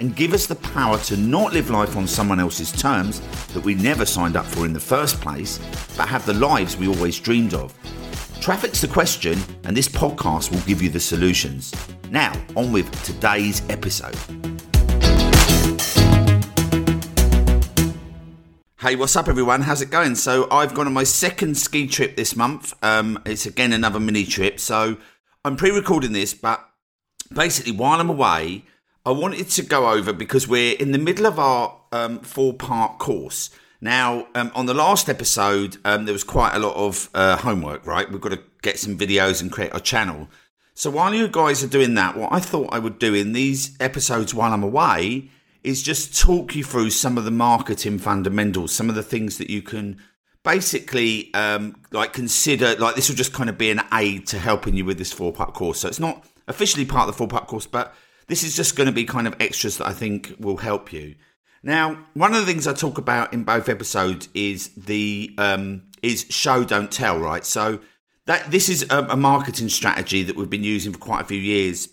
and give us the power to not live life on someone else's terms that we never signed up for in the first place, but have the lives we always dreamed of. Traffic's the question, and this podcast will give you the solutions. Now, on with today's episode. Hey, what's up, everyone? How's it going? So, I've gone on my second ski trip this month. Um, it's again another mini trip. So, I'm pre recording this, but basically, while I'm away, I wanted to go over because we're in the middle of our um, four part course. Now, um, on the last episode, um, there was quite a lot of uh, homework, right? We've got to get some videos and create a channel. So, while you guys are doing that, what I thought I would do in these episodes while I'm away is just talk you through some of the marketing fundamentals, some of the things that you can basically um, like consider. Like this will just kind of be an aid to helping you with this four part course. So it's not officially part of the four part course, but this is just going to be kind of extras that I think will help you. Now, one of the things I talk about in both episodes is the um, is show don't tell, right? So that this is a, a marketing strategy that we've been using for quite a few years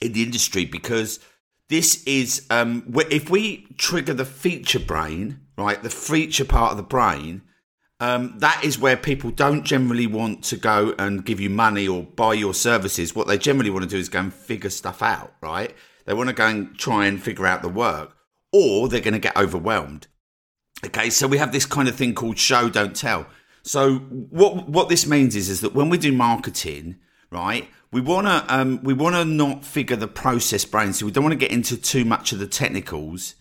in the industry because this is um, if we trigger the feature brain, right, the feature part of the brain, um, that is where people don't generally want to go and give you money or buy your services. What they generally want to do is go and figure stuff out, right? They want to go and try and figure out the work, or they're going to get overwhelmed. Okay, so we have this kind of thing called show don't tell. So what what this means is is that when we do marketing, right? We want to um, we want to not figure the process brain, so we don't want to get into too much of the technicals.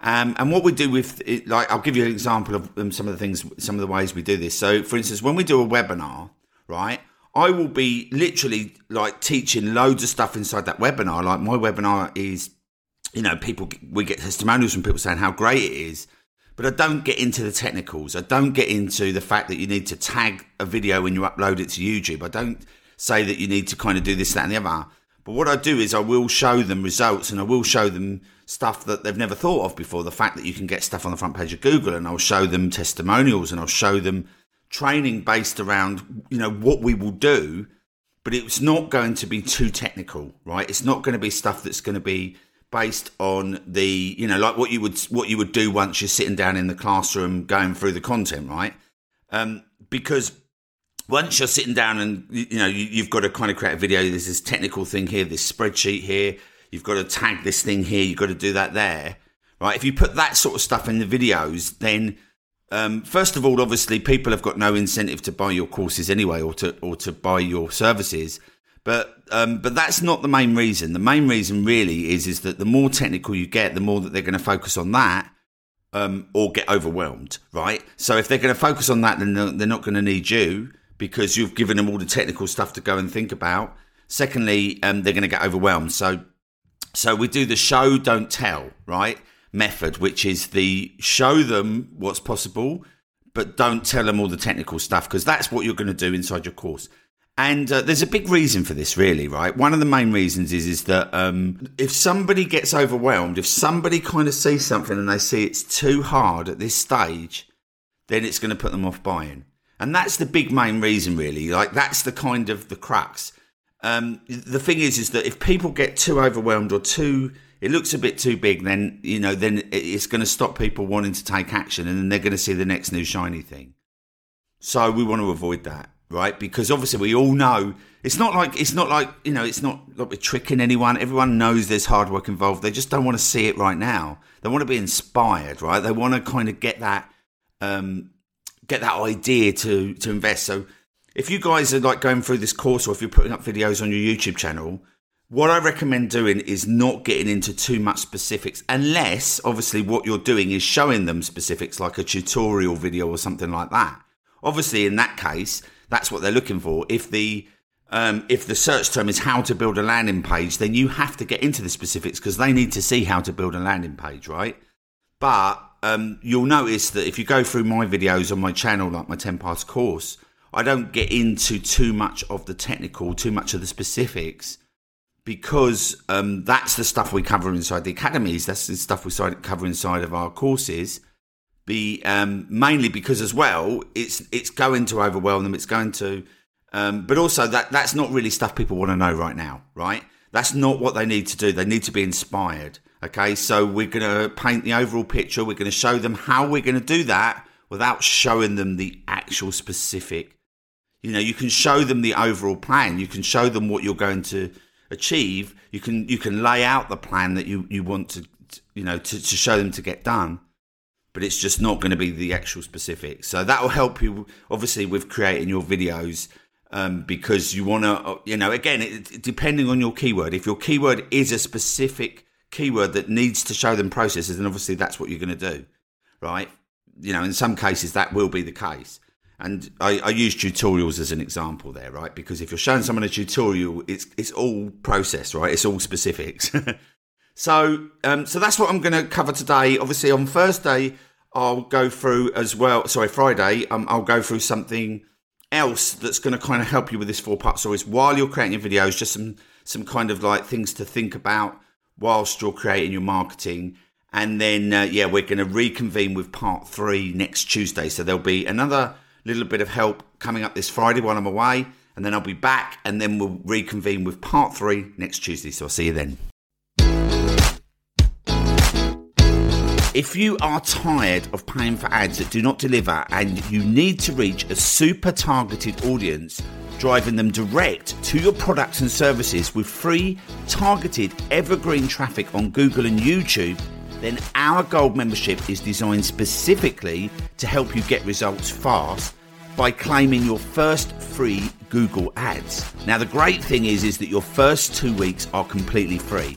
Um, and what we do with it, like, I'll give you an example of um, some of the things, some of the ways we do this. So, for instance, when we do a webinar, right, I will be literally like teaching loads of stuff inside that webinar. Like my webinar is, you know, people we get testimonials from people saying how great it is, but I don't get into the technicals. I don't get into the fact that you need to tag a video when you upload it to YouTube. I don't say that you need to kind of do this, that, and the other. But what I do is I will show them results and I will show them stuff that they've never thought of before. The fact that you can get stuff on the front page of Google and I'll show them testimonials and I'll show them training based around, you know, what we will do. But it's not going to be too technical, right? It's not going to be stuff that's going to be based on the, you know, like what you would what you would do once you're sitting down in the classroom going through the content, right? Um, because once you're sitting down and you know you, have got to kind of create a video there's this technical thing here this spreadsheet here you've got to tag this thing here you've got to do that there right? If you put that sort of stuff in the videos then um, first of all obviously people have got no incentive to buy your courses anyway or to or to buy your services but um, but that's not the main reason. The main reason really is is that the more technical you get the more that they're going to focus on that um, or get overwhelmed right? So if they're going to focus on that then they're not going to need you because you've given them all the technical stuff to go and think about. Secondly, um, they're going to get overwhelmed. So, so we do the show, don't tell, right? Method, which is the show them what's possible, but don't tell them all the technical stuff because that's what you're going to do inside your course. And uh, there's a big reason for this, really, right? One of the main reasons is is that um, if somebody gets overwhelmed, if somebody kind of sees something and they see it's too hard at this stage, then it's going to put them off buying. And that's the big main reason, really. Like, that's the kind of the crux. Um, the thing is, is that if people get too overwhelmed or too, it looks a bit too big, then, you know, then it's going to stop people wanting to take action and then they're going to see the next new shiny thing. So we want to avoid that, right? Because obviously we all know it's not like, it's not like, you know, it's not like we're tricking anyone. Everyone knows there's hard work involved. They just don't want to see it right now. They want to be inspired, right? They want to kind of get that, um, get that idea to to invest. So if you guys are like going through this course or if you're putting up videos on your YouTube channel, what I recommend doing is not getting into too much specifics unless obviously what you're doing is showing them specifics like a tutorial video or something like that. Obviously in that case, that's what they're looking for. If the um, if the search term is how to build a landing page, then you have to get into the specifics because they need to see how to build a landing page, right? But um, you'll notice that if you go through my videos on my channel, like my 10 pass course, I don't get into too much of the technical, too much of the specifics, because um, that's the stuff we cover inside the academies. That's the stuff we cover inside of our courses. Be um, mainly because as well, it's it's going to overwhelm them. It's going to, um, but also that that's not really stuff people want to know right now, right? That's not what they need to do. They need to be inspired. Okay, so we're going to paint the overall picture. We're going to show them how we're going to do that without showing them the actual specific. You know, you can show them the overall plan. You can show them what you're going to achieve. You can you can lay out the plan that you you want to you know to, to show them to get done. But it's just not going to be the actual specifics. So that will help you obviously with creating your videos um, because you want to you know again it, depending on your keyword. If your keyword is a specific keyword that needs to show them processes, and obviously that's what you're going to do, right? You know, in some cases that will be the case. And I, I use tutorials as an example there, right? Because if you're showing someone a tutorial, it's it's all process, right? It's all specifics. so um, so that's what I'm going to cover today. Obviously, on Thursday I'll go through as well. Sorry, Friday um, I'll go through something else that's going to kind of help you with this four part series while you're creating your videos. Just some some kind of like things to think about whilst you're creating your marketing. And then, uh, yeah, we're going to reconvene with part three next Tuesday. So there'll be another little bit of help coming up this Friday while I'm away. And then I'll be back and then we'll reconvene with part three next Tuesday. So I'll see you then. If you are tired of paying for ads that do not deliver and you need to reach a super targeted audience, driving them direct to your products and services with free, targeted, evergreen traffic on Google and YouTube, then our Gold membership is designed specifically to help you get results fast by claiming your first free Google ads. Now the great thing is is that your first 2 weeks are completely free.